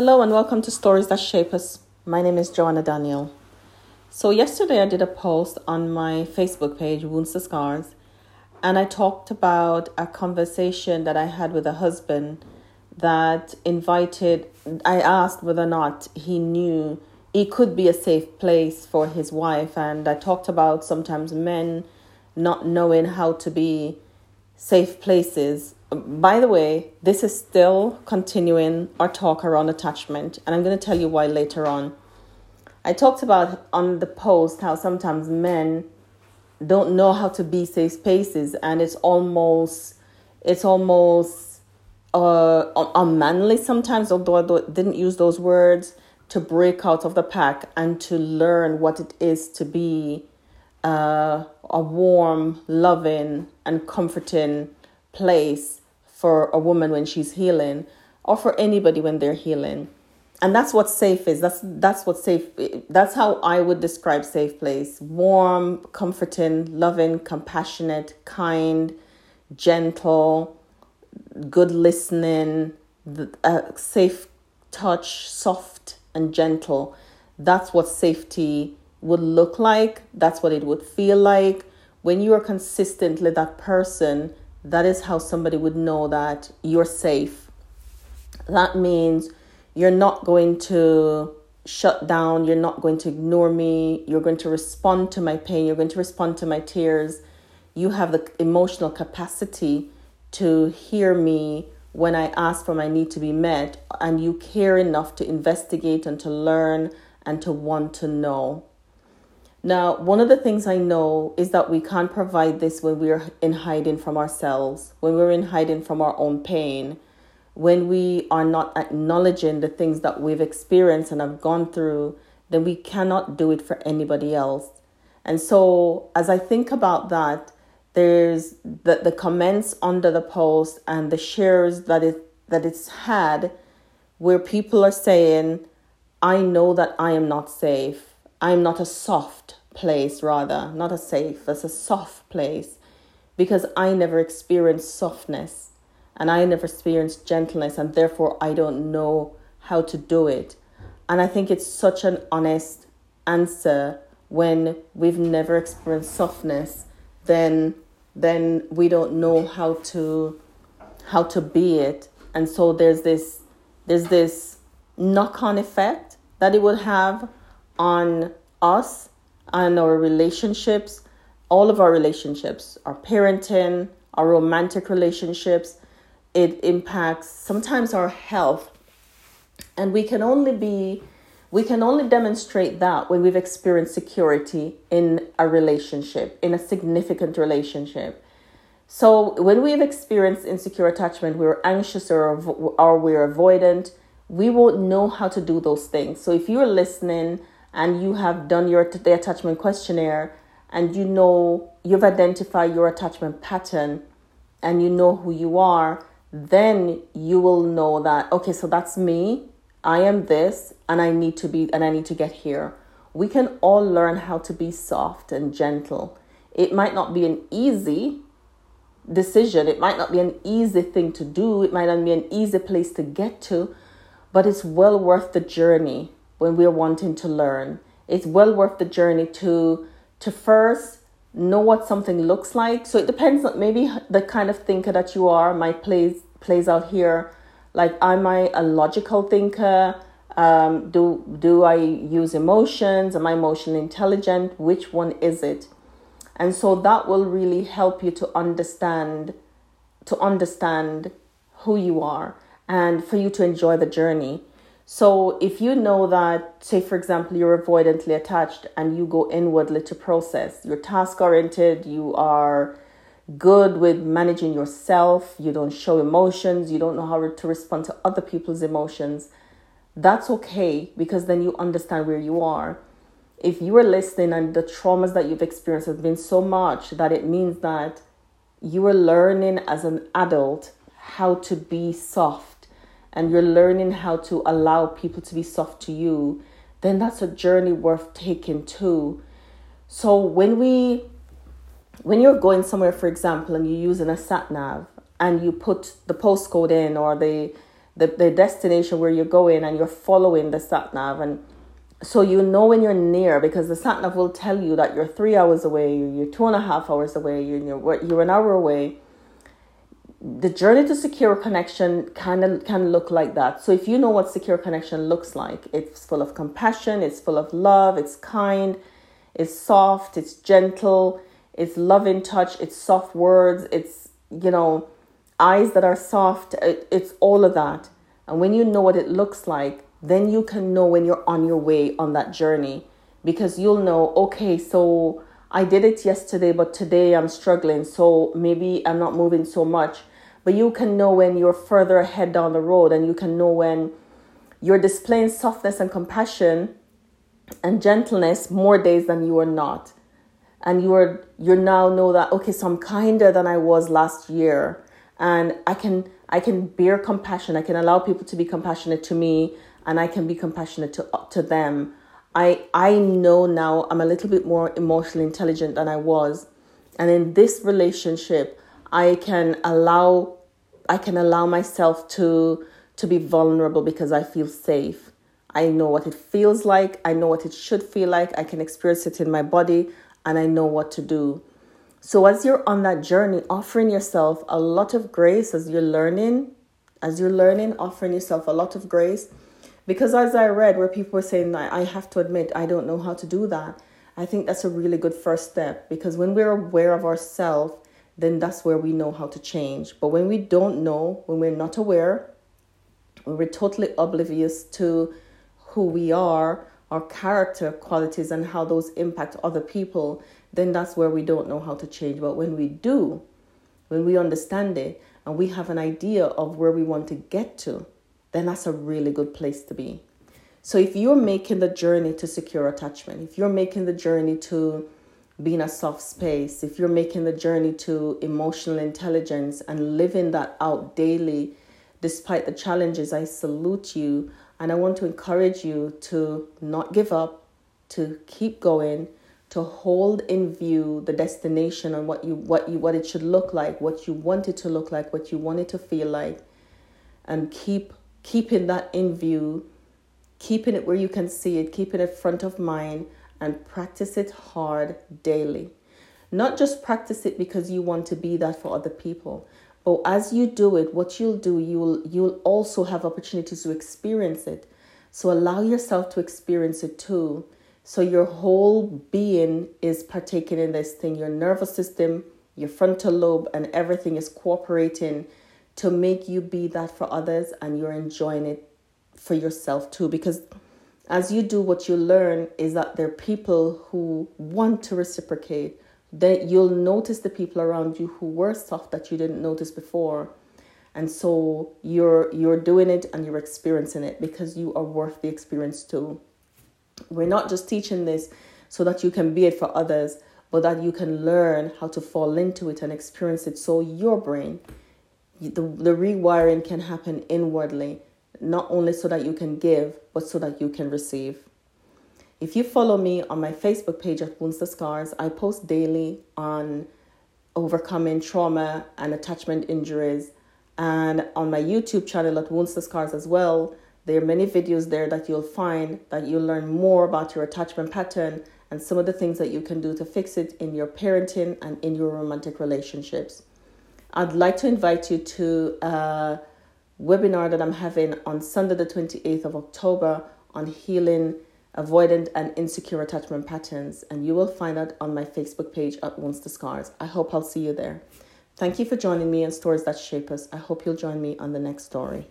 Hello and welcome to Stories That Shape Us. My name is Joanna Daniel. So, yesterday I did a post on my Facebook page, Wounds to Scars, and I talked about a conversation that I had with a husband that invited, I asked whether or not he knew it could be a safe place for his wife. And I talked about sometimes men not knowing how to be safe places by the way, this is still continuing our talk around attachment, and I'm going to tell you why later on. I talked about on the post how sometimes men don't know how to be safe spaces, and it's almost it's almost uh, unmanly sometimes. Although I didn't use those words to break out of the pack and to learn what it is to be uh, a warm, loving, and comforting place for a woman when she's healing or for anybody when they're healing. And that's what safe is. That's that's what safe that's how i would describe safe place. Warm comforting loving compassionate kind gentle good listening uh, safe touch soft and gentle. That's what safety would look like. That's what it would feel like. When you are consistently that person that is how somebody would know that you're safe. That means you're not going to shut down, you're not going to ignore me, you're going to respond to my pain, you're going to respond to my tears. You have the emotional capacity to hear me when I ask for my need to be met, and you care enough to investigate and to learn and to want to know. Now, one of the things I know is that we can't provide this when we're in hiding from ourselves, when we're in hiding from our own pain, when we are not acknowledging the things that we've experienced and have gone through, then we cannot do it for anybody else. And so, as I think about that, there's the, the comments under the post and the shares that it that it's had where people are saying, I know that I am not safe. I'm not a soft place, rather, not a safe, as a soft place, because I never experienced softness and I never experienced gentleness, and therefore I don't know how to do it. And I think it's such an honest answer when we've never experienced softness, then then we don't know how to how to be it. And so there's this there's this knock on effect that it would have on us and our relationships, all of our relationships, our parenting, our romantic relationships. It impacts sometimes our health. And we can only be we can only demonstrate that when we've experienced security in a relationship, in a significant relationship. So when we've experienced insecure attachment, we're anxious or, or we're avoidant, we won't know how to do those things. So if you're listening and you have done your the attachment questionnaire and you know you've identified your attachment pattern and you know who you are, then you will know that okay, so that's me. I am this and I need to be and I need to get here. We can all learn how to be soft and gentle. It might not be an easy decision. It might not be an easy thing to do. It might not be an easy place to get to, but it's well worth the journey when we're wanting to learn. It's well worth the journey to to first know what something looks like. So it depends on maybe the kind of thinker that you are might plays plays out here. Like am I a logical thinker? Um, do do I use emotions? Am I emotionally intelligent? Which one is it? And so that will really help you to understand to understand who you are and for you to enjoy the journey. So if you know that, say for example, you're avoidantly attached and you go inwardly to process, you're task oriented, you are good with managing yourself, you don't show emotions, you don't know how to respond to other people's emotions, that's okay because then you understand where you are. If you are listening and the traumas that you've experienced has been so much that it means that you are learning as an adult how to be soft and you're learning how to allow people to be soft to you, then that's a journey worth taking too. So when we when you're going somewhere, for example, and you're using a sat nav and you put the postcode in or the the, the destination where you're going and you're following the sat nav and so you know when you're near because the sat nav will tell you that you're three hours away, you're two and a half hours away, you're you're, you're an hour away. The journey to secure connection kind of can look like that. So if you know what secure connection looks like, it's full of compassion, it's full of love, it's kind, it's soft, it's gentle, it's loving touch, it's soft words, it's you know eyes that are soft, it, it's all of that. And when you know what it looks like, then you can know when you're on your way on that journey because you'll know, okay, so I did it yesterday, but today I'm struggling, so maybe I'm not moving so much. But you can know when you're further ahead down the road, and you can know when you're displaying softness and compassion and gentleness more days than you are not. And you're you now know that okay, so I'm kinder than I was last year. And I can I can bear compassion. I can allow people to be compassionate to me and I can be compassionate to to them. I I know now I'm a little bit more emotionally intelligent than I was. And in this relationship, I can allow I can allow myself to to be vulnerable because I feel safe. I know what it feels like, I know what it should feel like, I can experience it in my body and I know what to do. So as you're on that journey, offering yourself a lot of grace as you're learning, as you're learning, offering yourself a lot of grace because as I read where people were saying, I have to admit, I don't know how to do that, I think that's a really good first step because when we're aware of ourselves, then that's where we know how to change. But when we don't know, when we're not aware, when we're totally oblivious to who we are, our character qualities, and how those impact other people, then that's where we don't know how to change. But when we do, when we understand it, and we have an idea of where we want to get to, then that's a really good place to be. So if you're making the journey to secure attachment, if you're making the journey to being a soft space, if you're making the journey to emotional intelligence and living that out daily, despite the challenges, I salute you. And I want to encourage you to not give up, to keep going, to hold in view the destination and what you what you what it should look like, what you want it to look like, what you want it to feel like, and keep keeping that in view, keeping it where you can see it, keeping it front of mind, and practice it hard daily. Not just practice it because you want to be that for other people, but as you do it, what you'll do, you'll you'll also have opportunities to experience it. So allow yourself to experience it too. So your whole being is partaking in this thing. Your nervous system, your frontal lobe, and everything is cooperating to make you be that for others and you're enjoying it for yourself too because as you do what you learn is that there are people who want to reciprocate that you'll notice the people around you who were soft that you didn't notice before. And so you're you're doing it and you're experiencing it because you are worth the experience too. We're not just teaching this so that you can be it for others but that you can learn how to fall into it and experience it. So your brain the, the rewiring can happen inwardly, not only so that you can give, but so that you can receive. If you follow me on my Facebook page at Wounds to Scars, I post daily on overcoming trauma and attachment injuries. And on my YouTube channel at Wounds to Scars as well, there are many videos there that you'll find that you'll learn more about your attachment pattern and some of the things that you can do to fix it in your parenting and in your romantic relationships. I'd like to invite you to a webinar that I'm having on Sunday, the 28th of October, on healing avoidant and insecure attachment patterns. And you will find that on my Facebook page at Wounds to Scars. I hope I'll see you there. Thank you for joining me on Stories That Shape Us. I hope you'll join me on the next story.